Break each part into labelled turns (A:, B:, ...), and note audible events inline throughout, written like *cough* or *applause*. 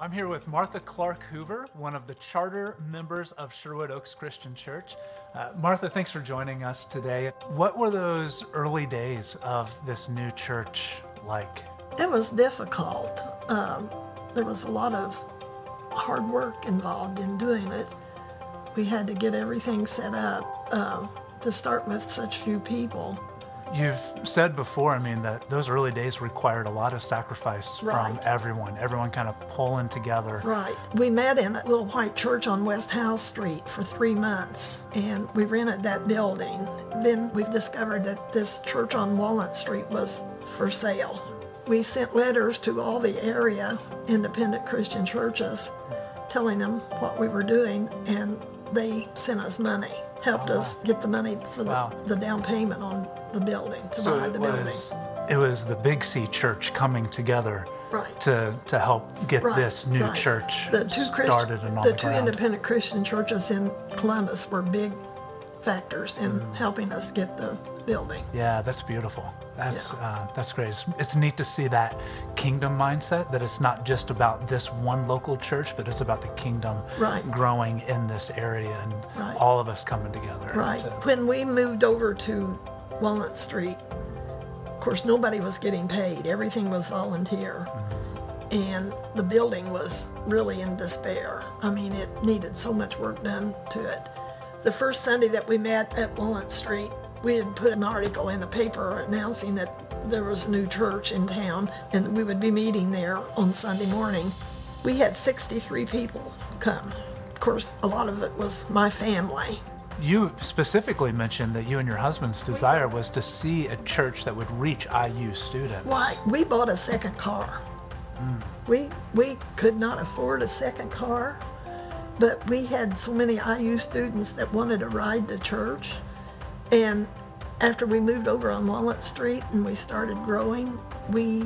A: I'm here with Martha Clark Hoover, one of the charter members of Sherwood Oaks Christian Church. Uh, Martha, thanks for joining us today. What were those early days of this new church like?
B: It was difficult. Um, there was a lot of hard work involved in doing it. We had to get everything set up um, to start with such few people.
A: You've said before, I mean, that those early days required a lot of sacrifice from everyone, everyone kind of pulling together.
B: Right. We met in a little white church on West House Street for three months, and we rented that building. Then we discovered that this church on Walnut Street was for sale. We sent letters to all the area independent Christian churches telling them what we were doing, and they sent us money, helped oh, us get the money for the,
A: Wow.
B: the down payment on the building, to
A: So
B: buy the building.
A: was, it was the Big C church coming together
B: Right.
A: to, to help get
B: Right,
A: this new
B: right.
A: church
B: the two Christ-
A: started and on
B: the
A: the,
B: two
A: ground.
B: independent Christian churches in Columbus were big factors in
A: Mm.
B: helping us get the building.
A: Yeah, that's beautiful. That's
B: Yeah.
A: uh, that's great. It's, it's neat to see that kingdom mindset that it's not just about this one local church, but it's about the kingdom
B: Right.
A: growing in this area and
B: Right.
A: all of us coming together.
B: Right.
A: to-
B: When we moved over to Walnut Street, of course, nobody was getting paid. Everything was volunteer. And the building was really in despair. I mean, it needed so much work done to it. The first Sunday that we met at Walnut Street, we had put an article in the paper announcing that there was a new church in town and we would be meeting there on Sunday morning. We had 63 people come. Of course, a lot of it was my family.
A: You specifically mentioned that you and your husband's desire was to see a church that would reach IU students.
B: Why? We bought a second car. Hmm. We we could not afford a second car, but we had so many IU students that wanted to ride to church. And after we moved over on Walnut Street and we started growing, we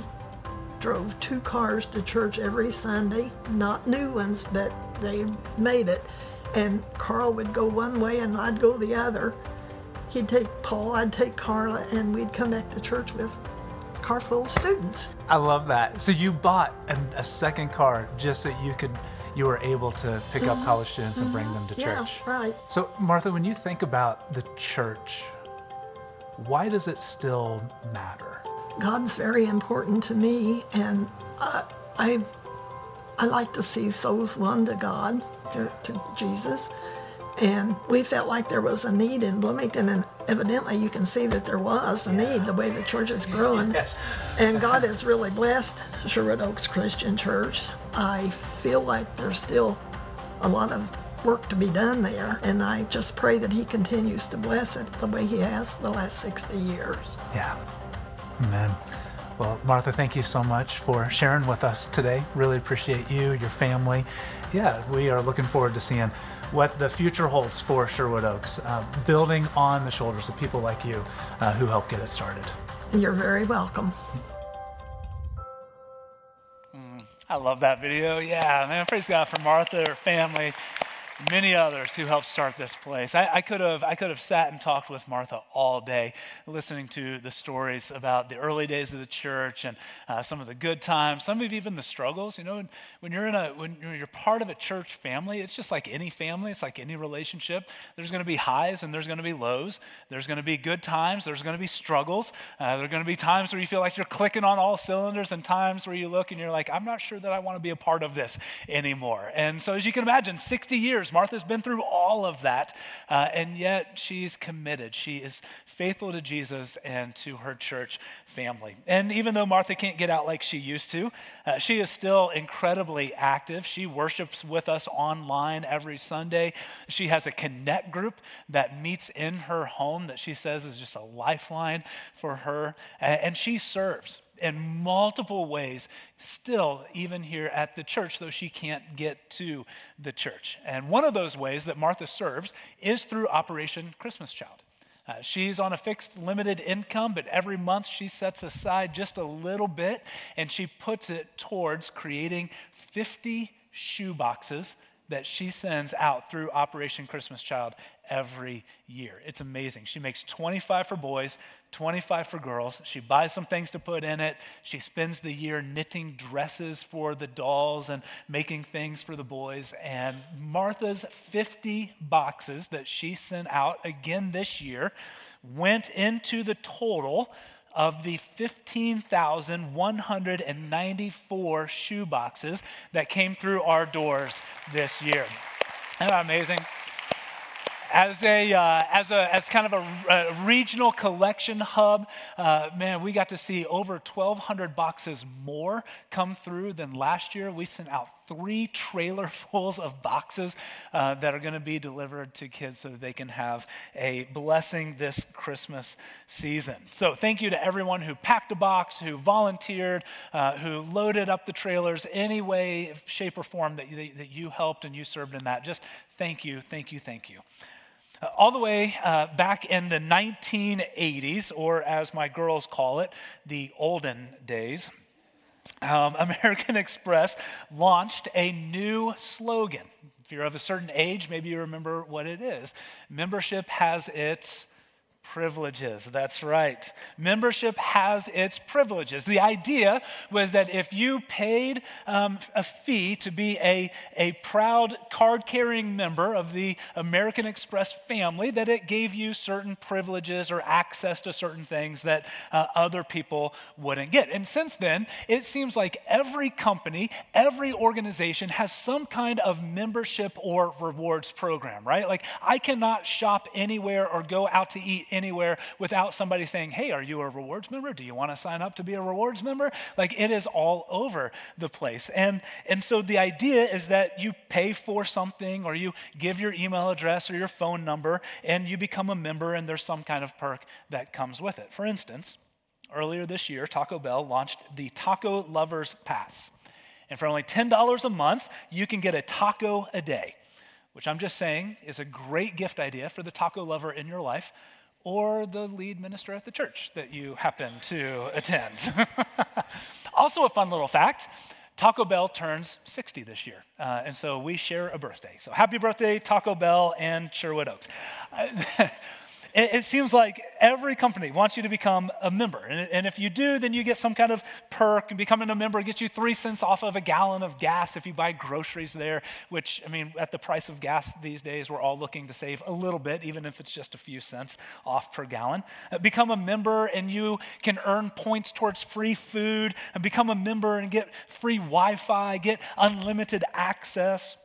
B: drove two cars to church every Sunday, not new ones, but they made it. And Carl would go one way and I'd go the other. He'd take Paul, I'd take Carla, and we'd come back to church with a car full of students.
A: I love that. So you bought a, a second car just so you could you were able to pick up college students and bring them to
B: Mm-hmm. Yeah,
A: church.
B: right.
A: So Martha, when you think about the church, why does it still matter?
B: God's very important to me, and uh, I I like to see souls won to God, to, to Jesus. And we felt like there was a need in Bloomington, and evidently you can see that there was a need the way the church is growing. *laughs*
A: Yes.
B: And God has really blessed Sherwood Oaks Christian Church. I feel like there's still a lot of work to be done there, and I just pray that He continues to bless it the way He has the last 60 years.
A: Yeah. Amen. Well, Martha, thank you so much for sharing with us today. Really appreciate you, your family. Yeah, we are looking forward to seeing what the future holds for Sherwood Oaks, uh, building on the shoulders of people like you uh, who helped get it started.
B: You're very welcome.
C: I love that video. Yeah, man, praise God for Martha, her family, many others who helped start this place. I, I could have I could have sat and talked with Martha all day, listening to the stories about the early days of the church and uh, some of the good times, some of even the struggles. You know, when, when you're in a when you're part of a church family, it's just like any family. It's like any relationship. There's going to be highs and there's going to be lows. There's going to be good times. There's going to be struggles. Uh, there are going to be times where you feel like you're clicking on all cylinders, and times where you look and you're like, I'm not sure that I want to be a part of this anymore. And so, as you can imagine, 60 years, Martha's been through all of that, uh, and yet she's committed. She is faithful to Jesus and to her church family. And even though Martha can't get out like she used to, uh, she is still incredibly active. She worships with us online every Sunday. She has a connect group that meets in her home that she says is just a lifeline for her. And she serves in multiple ways still even here at the church though she can't get to the church. And one of those ways that martha serves is through operation christmas child. Uh, she's on a fixed limited income, but every month she sets aside just a little bit and she puts it towards creating 50 shoe boxes that she sends out through Operation Christmas Child every year. It's amazing. She makes 25 for boys, 25 for girls. She buys some things to put in it. She spends the year knitting dresses for the dolls and making things for the boys. And Martha's 50 boxes that she sent out again this year went into the total of the 15,194 shoe boxes that came through our doors this year. Isn't that amazing? as a uh, as a as kind of a, a regional collection hub, uh, man, we got to see over 1,200 boxes more come through than last year. We sent out three trailerfuls *laughs* of boxes uh, that are going to be delivered to kids so that they can have a blessing this Christmas season. So thank you to everyone who packed a box, who volunteered, uh, who loaded up the trailers, any way, shape, or form that you, that you helped and you served in that. Just thank you, thank you, thank you. Uh, all the way uh, back in the 1980s, or as my girls call it, the olden days, um, *laughs* American Express launched a new slogan. If you're of a certain age, maybe you remember what it is. Membership has its privileges. That's right. Membership has its privileges. The idea was that if you paid um, a fee to be a, a proud card carrying member of the American Express family, that it gave you certain privileges or access to certain things that uh, other people wouldn't get. And since then, it seems like every company, every organization has some kind of membership or rewards program, right? Like I cannot shop anywhere or go out to eat anywhere without somebody saying, Hey, are you a rewards member? Do you want to sign up to be a rewards member? Like it is all over the place. And, and so the idea is that you pay for something or you give your email address or your phone number and you become a member and there's some kind of perk that comes with it. For instance, earlier this year, Taco Bell launched the Taco Lovers Pass. And for only $10 a month, you can get a taco a day, which I'm just saying is a great gift idea for the taco lover in your life or the lead minister at the church that you happen to attend. *laughs* also, a fun little fact Taco Bell turns 60 this year. Uh, and so we share a birthday. So happy birthday, Taco Bell and Sherwood Oaks. *laughs* It, it, seems like every company wants you to become a member. And, and, if you do, then you get some kind of perk. And becoming a member gets you three cents off of a gallon of gas if you buy groceries there, which, I mean, at the price of gas these days, we're all looking to save a little bit, even if it's just a few cents off per gallon. Uh, become a member and you can earn points towards free food. And become a member and get free Wi Fi, get unlimited access.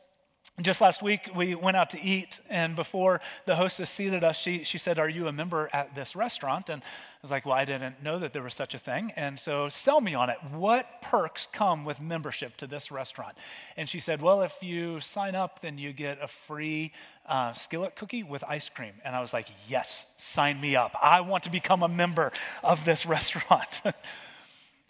C: Just last week, we went out to eat, and before the hostess seated us, she, she said, Are you a member at this restaurant? And I was like, Well, I didn't know that there was such a thing. And so, sell me on it. What perks come with membership to this restaurant? And she said, Well, if you sign up, then you get a free uh, skillet cookie with ice cream. And I was like, Yes, sign me up. I want to become a member of this *laughs* restaurant.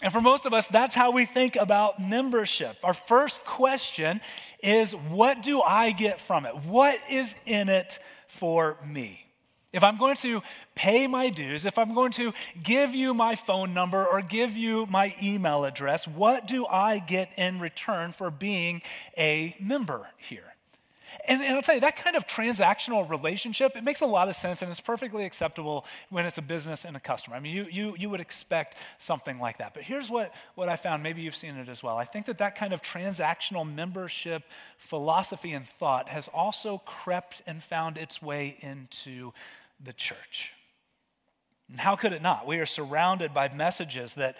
C: And for most of us, that's how we think about membership. Our first question is what do I get from it? What is in it for me? If I'm going to pay my dues, if I'm going to give you my phone number or give you my email address, what do I get in return for being a member here? And, and, I'll tell you, that kind of transactional relationship, it makes a lot of sense and it's perfectly acceptable when it's a business and a customer. I mean, you, you, you would expect something like that. But here's what, what I found. Maybe you've seen it as well. I think that that kind of transactional membership philosophy and thought has also crept and found its way into the church. And how could it not? We are surrounded by messages that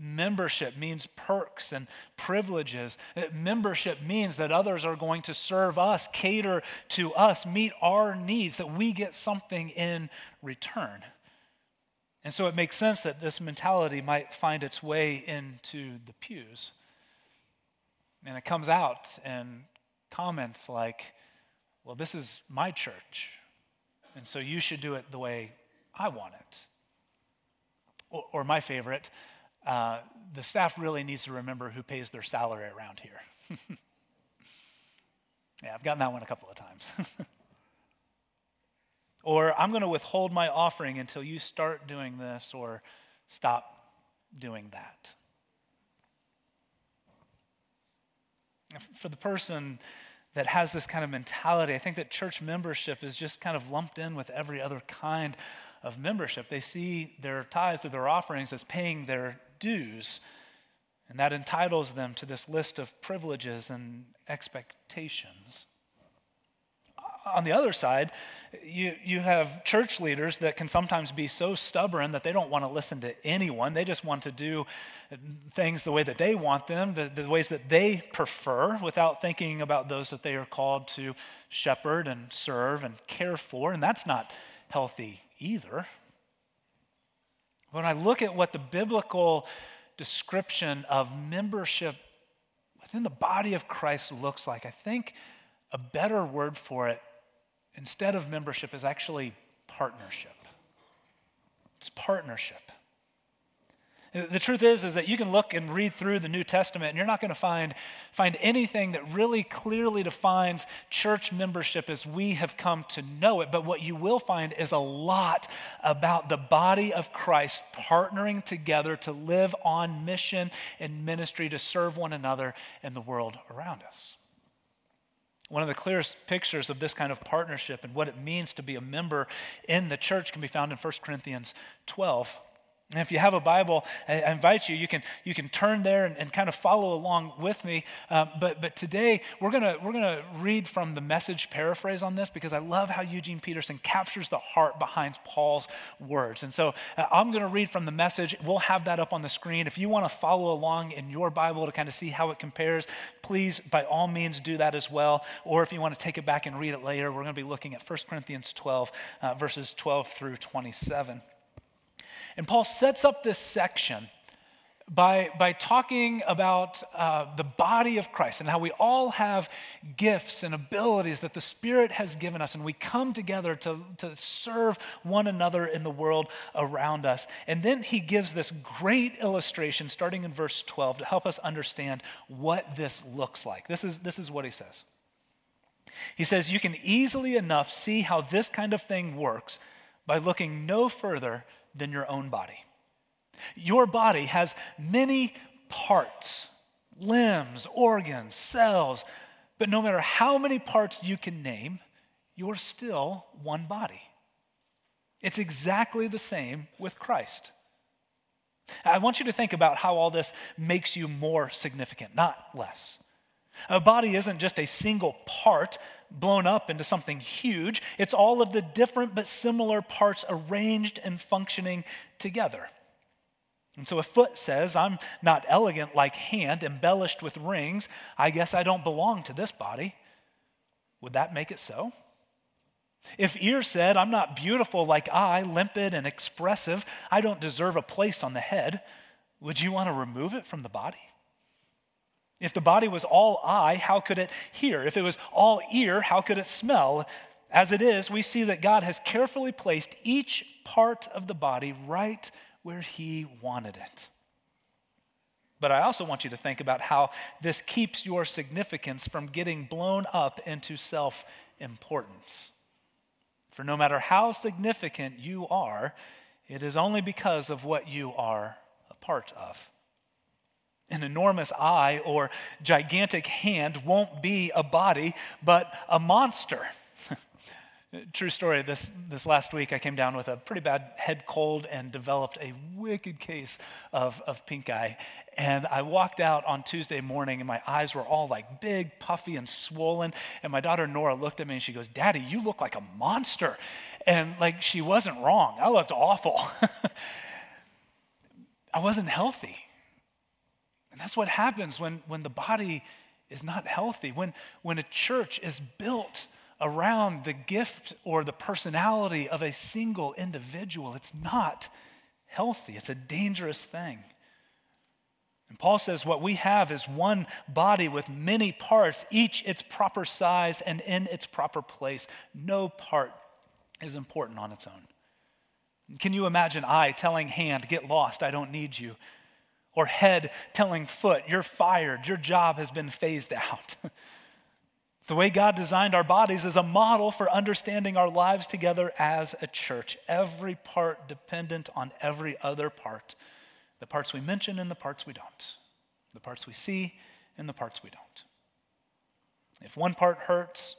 C: Membership means perks and privileges. Membership means that others are going to serve us, cater to us, meet our needs, that we get something in return. And so it makes sense that this mentality might find its way into the pews. And it comes out in comments like, well, this is my church, and so you should do it the way I want it. Or, or my favorite, uh, the staff really needs to remember who pays their salary around here. *laughs* yeah, I've gotten that one a couple of times. *laughs* or I'm going to withhold my offering until you start doing this or stop doing that. For the person that has this kind of mentality. I think that church membership is just kind of lumped in with every other kind of membership. They see their tithes to their offerings as paying their dues, and that entitles them to this list of privileges and expectations on the other side, you, you have church leaders that can sometimes be so stubborn that they don't want to listen to anyone. They just want to do things the way that they want them, the, the ways that they prefer, without thinking about those that they are called to shepherd and serve and care for. And that's not healthy either. When I look at what the biblical description of membership within the body of Christ looks like, I think a better word for it instead of membership is actually partnership. It's partnership. The truth is, is that you can look and read through the New Testament and you're not going to find, find anything that really clearly defines church membership as we have come to know it. But what you will find is a lot about the body of Christ partnering together to live on mission and ministry to serve one another and the world around us. One of the clearest pictures of this kind of partnership and what it means to be a member in the church can be found in 1 Corinthians 12. And if you have a Bible, I invite you, you can, you can turn there and, and kind of follow along with me. Um, but, but today, we're going we're gonna read from the message paraphrase on this because I love how Eugene Peterson captures the heart behind Paul's words. And so uh, I'm going to read from the message. We'll have that up on the screen. If you want to follow along in your Bible to kind of see how it compares, please, by all means, do that as well. Or if you want to take it back and read it later, we're going to be looking at 1 Corinthians 12, uh, verses 12 through 27. And Paul sets up this section by, by talking about uh, the body of Christ and how we all have gifts and abilities that the Spirit has given us, and we come together to, to serve one another in the world around us. And then he gives this great illustration starting in verse 12 to help us understand what this looks like. This is, this is what he says. He says, You can easily enough see how this kind of thing works by looking no further than your own body. Your body has many parts, limbs, organs, cells, but no matter how many parts you can name, you're still one body. It's exactly the same with Christ. I want you to think about how all this makes you more significant, not less. A body isn't just a single part blown up into something huge, it's all of the different but similar parts arranged and functioning together. And so, a foot says, I'm not elegant like hand, embellished with rings, I guess I don't belong to this body, would that make it so? If ear said, I'm not beautiful like eye, limpid and expressive, I don't deserve a place on the head, would you want to remove it from the body? If the body was all eye, how could it hear? If it was all ear, how could it smell? As it is, we see that God has carefully placed each part of the body right where He wanted it. But I also want you to think about how this keeps your significance from getting blown up into self importance. For no matter how significant you are, it is only because of what you are a part of. An enormous eye or gigantic hand won't be a body, but a monster. *laughs* True story. This, this last week, I came down with a pretty bad head cold and developed a wicked case of, of pink eye. And I walked out on Tuesday morning, and my eyes were all like big, puffy, and swollen. And my daughter Nora looked at me and she goes, Daddy, you look like a monster. And like, she wasn't wrong. I looked awful. *laughs* I wasn't healthy. That's what happens when, when the body is not healthy, when, when a church is built around the gift or the personality of a single individual. It's not healthy, it's a dangerous thing. And Paul says what we have is one body with many parts, each its proper size and in its proper place. No part is important on its own. Can you imagine I telling hand, get lost, I don't need you? Or head telling foot, You're fired, your job has been phased out. *laughs* the way God designed our bodies is a model for understanding our lives together as a church, every part dependent on every other part. The parts we mention and the parts we don't, the parts we see and the parts we don't. If one part hurts,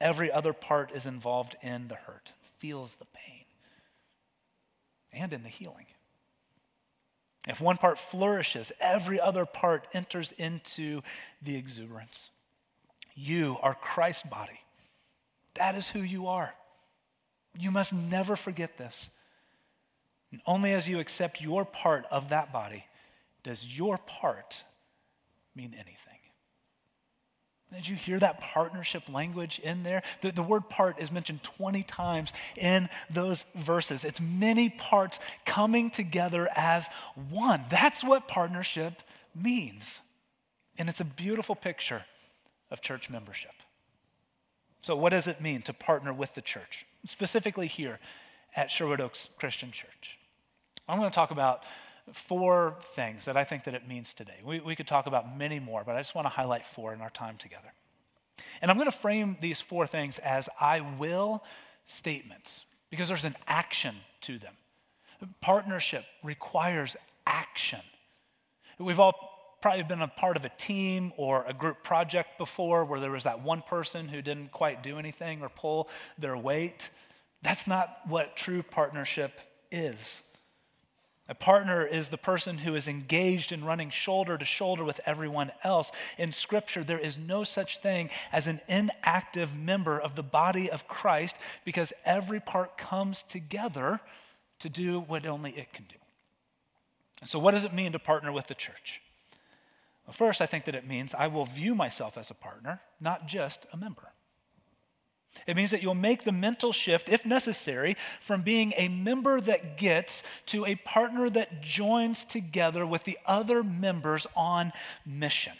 C: every other part is involved in the hurt, feels the pain, and in the healing. If one part flourishes, every other part enters into the exuberance. You are Christ's body. That is who you are. You must never forget this. And only as you accept your part of that body does your part mean anything. Did you hear that partnership language in there? The, the word part is mentioned 20 times in those verses. It's many parts coming together as one. That's what partnership means. And it's a beautiful picture of church membership. So, what does it mean to partner with the church, specifically here at Sherwood Oaks Christian Church? I'm going to talk about four things that I think that it means today. We, we could talk about many more, but I just want to highlight four in our time together. And I'm going to frame these four things as I will statements because there's an action to them. Partnership requires action. We've all probably been a part of a team or a group project before where there was that one person who didn't quite do anything or pull their weight. That's not what true partnership is. A partner is the person who is engaged in running shoulder to shoulder with everyone else. In Scripture, there is no such thing as an inactive member of the body of Christ because every part comes together to do what only it can do. So, what does it mean to partner with the church? Well, first, I think that it means I will view myself as a partner, not just a member. It means that you'll make the mental shift, if necessary, from being a member that gets to a partner that joins together with the other members on mission.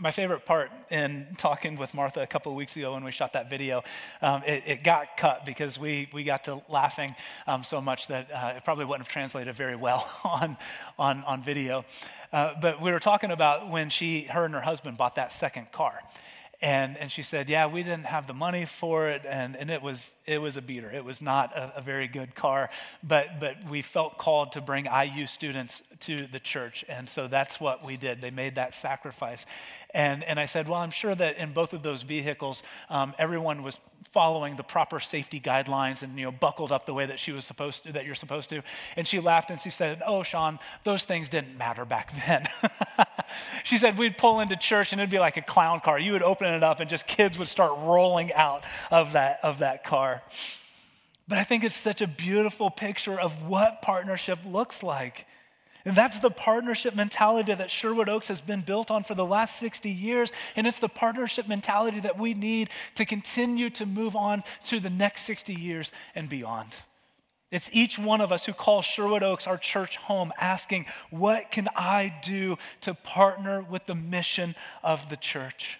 C: My favorite part in talking with Martha a couple of weeks ago when we shot that video, um, it, it, got cut because we, we got to laughing um, so much that uh, it probably wouldn't have translated very well *laughs* on, on, on video. Uh, but we were talking about when she, her and her husband bought that second car. And, and she said, Yeah, we didn't have the money for it. And, and it, was, it was a beater. It was not a, a, very good car. But, but we felt called to bring IU students to the church. And so that's what we did. They made that sacrifice. And, and I said, Well, I'm sure that in both of those vehicles, um, everyone was following the proper safety guidelines and you know buckled up the way that she was supposed to that you're supposed to and she laughed and she said oh Shawn those things didn't matter back *laughs* then she said we'd pull into church and it'd be like a clown car you would open it up and just kids would start rolling out of that of that car but i think it's such a beautiful picture of what partnership looks like and that's the partnership mentality that Sherwood Oaks has been built on for the last 60 years. And it's the partnership mentality that we need to continue to move on to the next 60 years and beyond. It's each one of us who calls Sherwood Oaks our church home, asking, What can I do to partner with the mission of the church?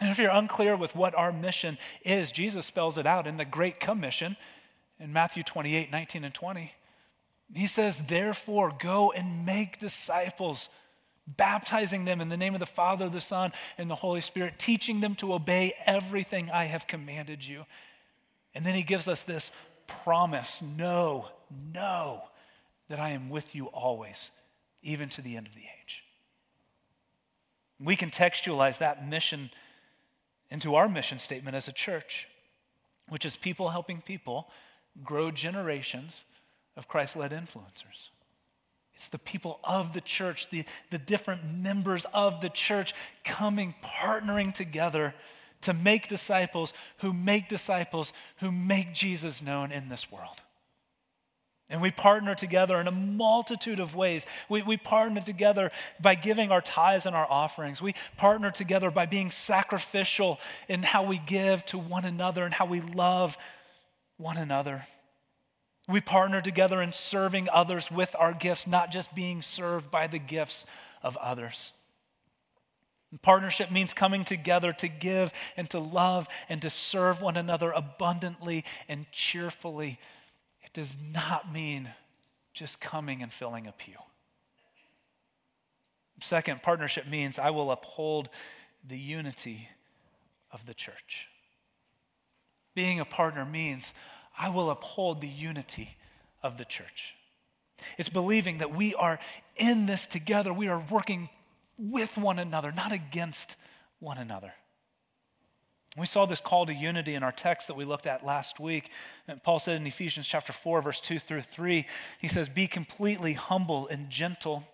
C: And if you're unclear with what our mission is, Jesus spells it out in the Great Commission in Matthew 28 19 and 20. He says, therefore, go and make disciples, baptizing them in the name of the Father, the Son, and the Holy Spirit, teaching them to obey everything I have commanded you. And then he gives us this promise know, know that I am with you always, even to the end of the age. We contextualize that mission into our mission statement as a church, which is people helping people grow generations of Christ led influencers. It's the people of the church, the, the different members of the church coming, partnering together to make disciples who make disciples who make Jesus known in this world. And we partner together in a multitude of ways. We, we partner together by giving our tithes and our offerings. We partner together by being sacrificial in how we give to one another and how we love one another. We partner together in serving others with our gifts, not just being served by the gifts of others. Partnership means coming together to give and to love and to serve one another abundantly and cheerfully. Does not mean just coming and filling a pew. Second, partnership means I will uphold the unity of the church. Being a partner means I will uphold the unity of the church. It's believing that we are in this together. We are working with one another, not against one another. We saw this call to unity in our text that we looked at last week. And Paul said in Ephesians chapter 4, verse 2 through 3, he says, Be completely humble and gentle.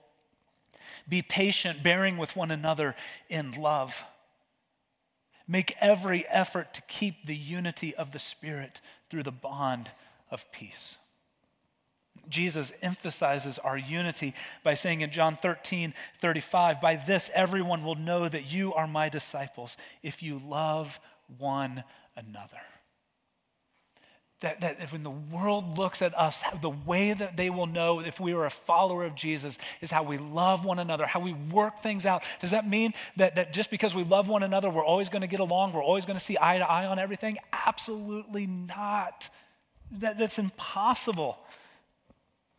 C: Be patient, bearing with one another in love. Make every effort to keep the unity of the Spirit through the bond of peace. Jesus emphasizes our unity by saying in John 13, 35, By this everyone will know that you are my disciples if you love one another. That, that when the world looks at us, the way that they will know if we are a follower of Jesus is how we love one another, how we work things out. Does that mean that, that just because we love one another, we're always going to get along, we're always going to see eye to eye on everything? Absolutely not. That, that's impossible.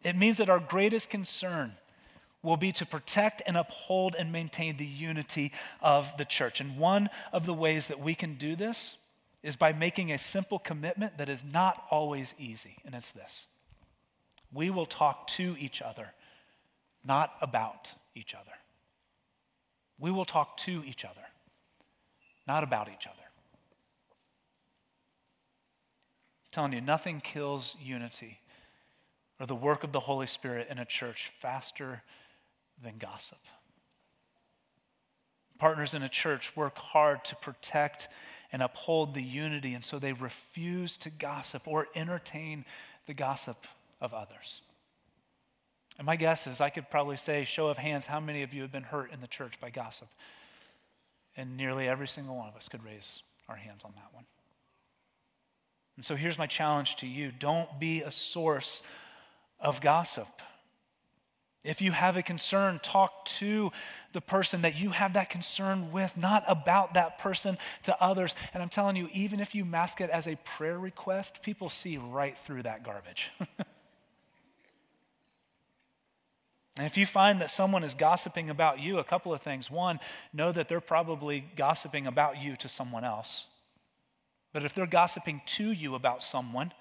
C: It means that our greatest concern will be to protect and uphold and maintain the unity of the church. And one of the ways that we can do this is by making a simple commitment that is not always easy, and it's this we will talk to each other, not about each other. We will talk to each other, not about each other. I'm telling you, nothing kills unity or the work of the Holy Spirit in a church faster than gossip. Partners in a church work hard to protect and uphold the unity, and so they refuse to gossip or entertain the gossip of others. And my guess is I could probably say, show of hands, how many of you have been hurt in the church by gossip? And nearly every single one of us could raise our hands on that one. And so here's my challenge to you don't be a source of gossip. If you have a concern, talk to the person that you have that concern with, not about that person to others. And I'm telling you, even if you mask it as a prayer request, people see right through that garbage. *laughs* and if you find that someone is gossiping about you, a couple of things. One, know that they're probably gossiping about you to someone else. But if they're gossiping to you about someone,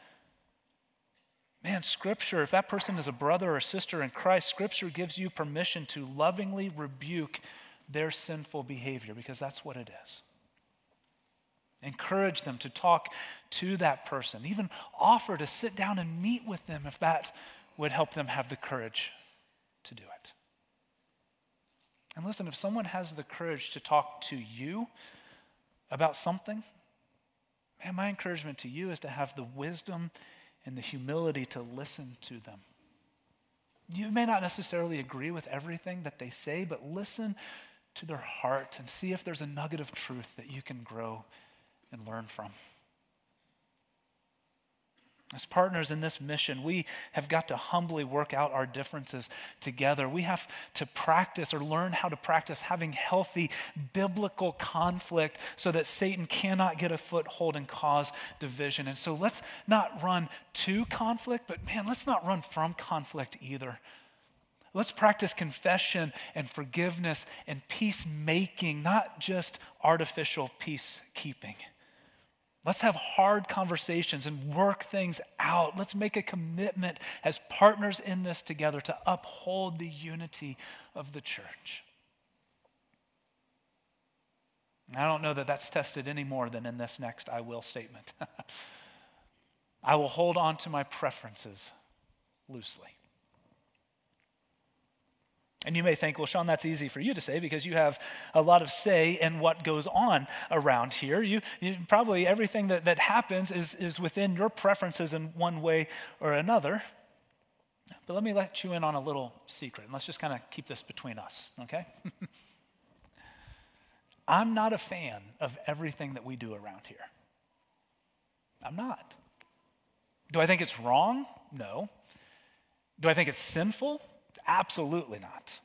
C: Man, Scripture, if that person is a brother or sister in Christ, Scripture gives you permission to lovingly rebuke their sinful behavior because that's what it is. Encourage them to talk to that person, even offer to sit down and meet with them if that would help them have the courage to do it. And listen, if someone has the courage to talk to you about something, man, my encouragement to you is to have the wisdom and the humility to listen to them. You may not necessarily agree with everything that they say, but listen to their heart and see if there's a nugget of truth that you can grow and learn from. As partners in this mission, we have got to humbly work out our differences together. We have to practice or learn how to practice having healthy biblical conflict so that Satan cannot get a foothold and cause division. And so let's not run to conflict, but man, let's not run from conflict either. Let's practice confession and forgiveness and peacemaking, not just artificial peacekeeping. Let's have hard conversations and work things out. Let's make a commitment as partners in this together to uphold the unity of the church. I don't know that that's tested any more than in this next I will statement. *laughs* I will hold on to my preferences loosely. And you may think, well, Shawn, that's easy for you to say because you have a lot of say in what goes on around here. You, you, probably everything that, that happens is, is within your preferences in one way or another. But let me let you in on a little secret. And let's just kind of keep this between us, okay? *laughs* I'm not a fan of everything that we do around here. I'm not. Do I think it's wrong? No. Do I think it's sinful? Absolutely not.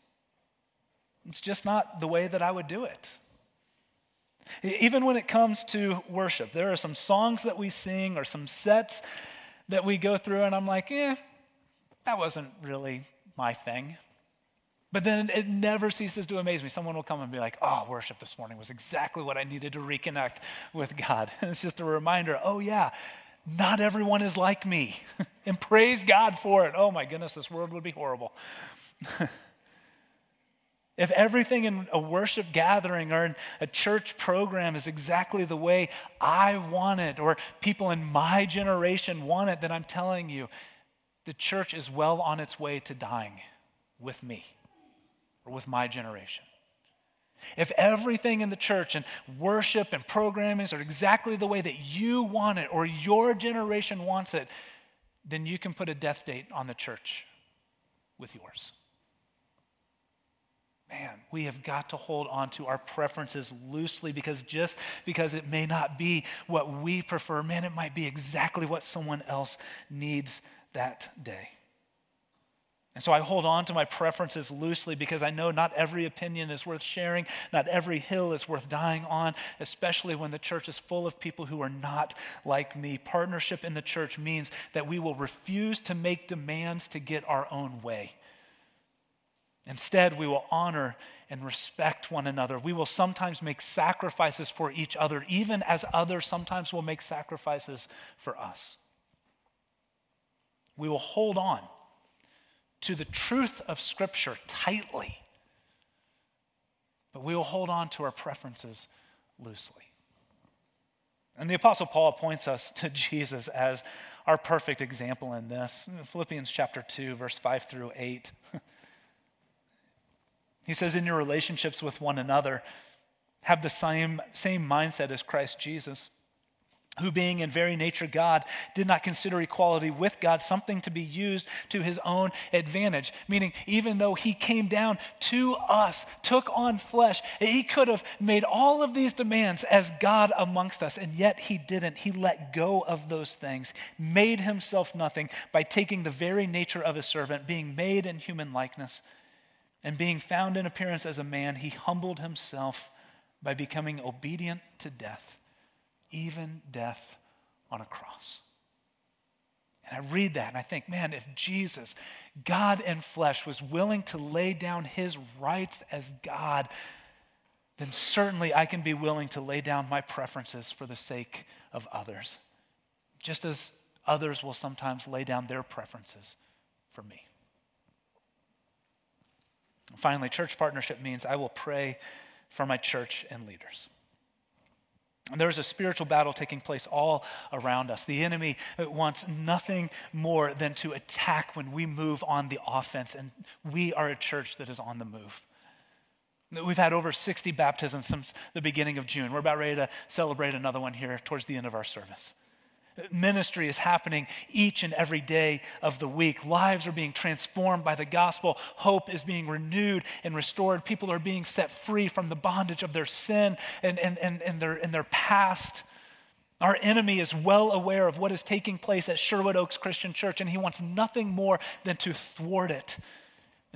C: It's just not the way that I would do it. Even when it comes to worship, there are some songs that we sing or some sets that we go through, and I'm like, eh, that wasn't really my thing. But then it never ceases to amaze me. Someone will come and be like, oh, worship this morning was exactly what I needed to reconnect with God. And *laughs* it's just a reminder oh, yeah, not everyone is like me. *laughs* and praise God for it. Oh my goodness, this world would be horrible. *laughs* if everything in a worship gathering or in a church program is exactly the way I want it, or people in my generation want it, then I'm telling you, the church is well on its way to dying with me or with my generation. If everything in the church and worship and programming are exactly the way that you want it or your generation wants it, then you can put a death date on the church with yours man, we have got to hold on to our preferences loosely because just because it may not be what we prefer, man, it might be exactly what someone else needs that day. And so I hold on to my preferences loosely because I know not every opinion is worth sharing, not every hill is worth dying on, especially when the church is full of people who are not like me. Partnership in the church means that we will refuse to make demands to get our own way. Instead, we will honor and respect one another. We will sometimes make sacrifices for each other, even as others sometimes will make sacrifices for us. We will hold on to the truth of Scripture tightly, but we will hold on to our preferences loosely. And the Apostle Paul points us to *laughs* Jesus as our perfect example in this. Philippians chapter 2, verse 5 through 8. *laughs* He says, in your relationships with one another, have the same, same mindset as Christ Jesus, who, being in very nature God, did not consider equality with God something to be used to his own advantage. Meaning, even though he came down to us, took on flesh, he could have made all of these demands as God amongst us, and yet he didn't. He let go of those things, made himself nothing by taking the very nature of a servant, being made in human likeness and being found in appearance as a man, he humbled himself by becoming obedient to death, even death on a cross. And I read that and I think, man, if Jesus, God in flesh, was willing to lay down his rights as God, then certainly I can be willing to lay down my preferences for the sake of others, just as others will sometimes lay down their preferences for me. Finally, church partnership means I will pray for my church and leaders. And there's a spiritual battle taking place all around us. The enemy wants nothing more than to attack when we move on the offense, and we are a church that is on the move. We've had over 60 baptisms since the beginning of June. We're about ready to celebrate another one here towards the end of our service. Ministry is happening each and every day of the week. Lives are being transformed by the gospel. Hope is being renewed and restored. People are being set free from the bondage of their sin and, and, and, and, their, and their past. Our enemy is well aware of what is taking place at Sherwood Oaks Christian Church, and he wants nothing more than to thwart it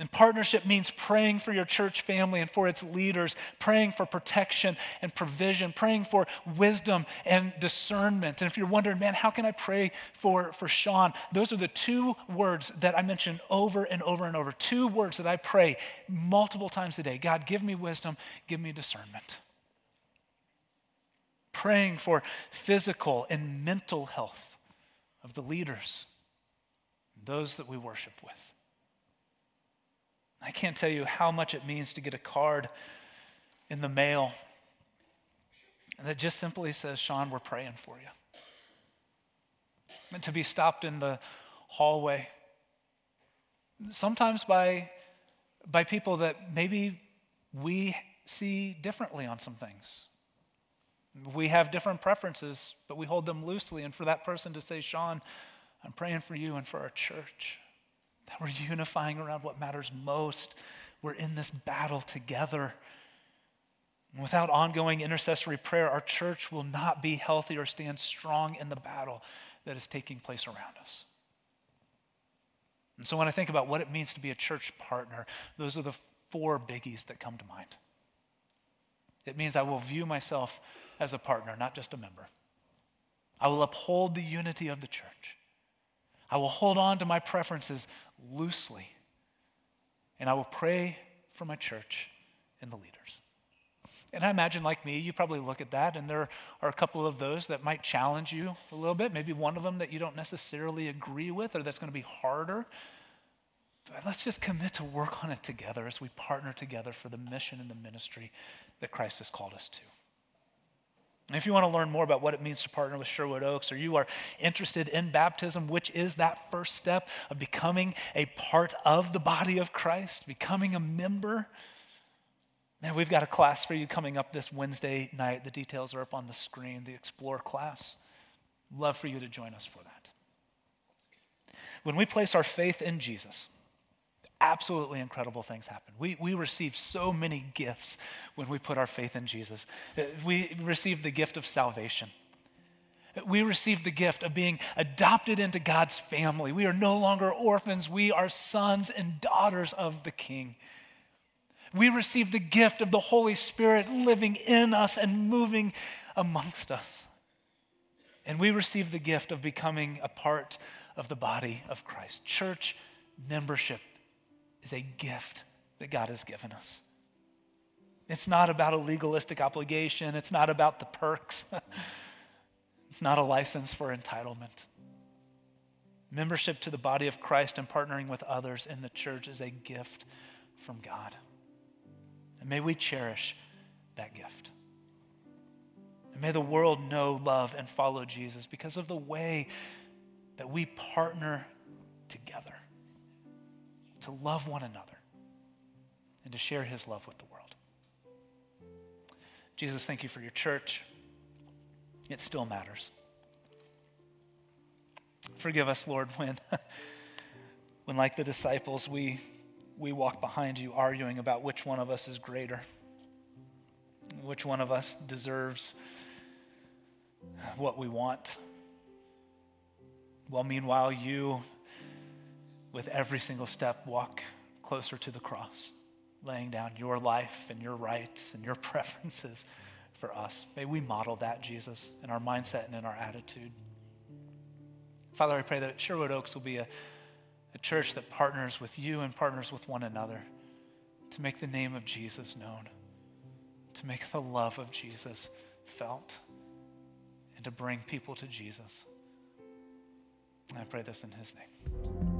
C: and partnership means praying for your church family and for its leaders, praying for protection and provision, praying for wisdom and discernment. And if you're wondering, man, how can I pray for, for Shawn? Those are the two words that I mention over and over and over. Two words that I pray multiple times a day God, give me wisdom, give me discernment. Praying for physical and mental health of the leaders, those that we worship with. I can't tell you how much it means to get a card in the mail that just simply says, Shawn, we're praying for you. And to be stopped in the hallway, sometimes by, by people that maybe we see differently on some things. We have different preferences, but we hold them loosely. And for that person to say, Shawn, I'm praying for you and for our church that we're unifying around what matters most. We're in this battle together. without ongoing intercessory prayer, our church will not be healthy or stand strong in the battle that is taking place around us. And so when I think about what it means to be a church partner, those are the four biggies that come to mind. It means I will view myself as a partner, not just a member. I will uphold the unity of the church. I will hold on to my preferences loosely. And I will pray for my church and the leaders. And I imagine, like me, you probably look at that, and there are a couple of those that might challenge you a little bit. Maybe one of them that you don't necessarily agree with, or that's going to be harder. But let's just commit to work on it together as we partner together for the mission and the ministry that Christ has called us to. If you want to learn more about what it means to partner with Sherwood Oaks, or you are interested in baptism, which is that first step of becoming a part of the body of Christ, becoming a member, man, we've got a class for you coming up this Wednesday night. The details are up on the screen, the Explore class. Love for you to join us for that. When we place our faith in Jesus, absolutely incredible things happen. We, we receive so many gifts when we put our faith in Jesus. Uh, we receive the gift of salvation. We receive the gift of being adopted into God's family. We are no longer orphans, we are sons and daughters of the King. We receive the gift of the Holy Spirit living in us and moving amongst us. And we receive the gift of becoming a part of the body of Christ. Church membership is a gift that God has given us. It's not about a legalistic obligation, it's not about the perks, *laughs* it's not a license for entitlement. Membership to the body of Christ and partnering with others in the church is a gift from God. And may we cherish that gift. And may the world know, love, and follow Jesus because of the way that we partner together to love one another and to share his love with the world. Jesus, thank you for your church. It still matters. Forgive us, Lord, *laughs* when, when like the disciples, we, we walk behind you arguing about which one of us is greater, which one of us deserves what we want. Well, meanwhile, you with every single step, walk closer to the cross, laying down your life and your rights and your *laughs* preferences for us. May we model that, Jesus, in our mindset and in our attitude. Father, I pray that Sherwood Oaks will be a, a church that partners with you and partners with one another to make the name of Jesus known, to make the love of Jesus felt, and to bring people to Jesus. And I pray this in his name.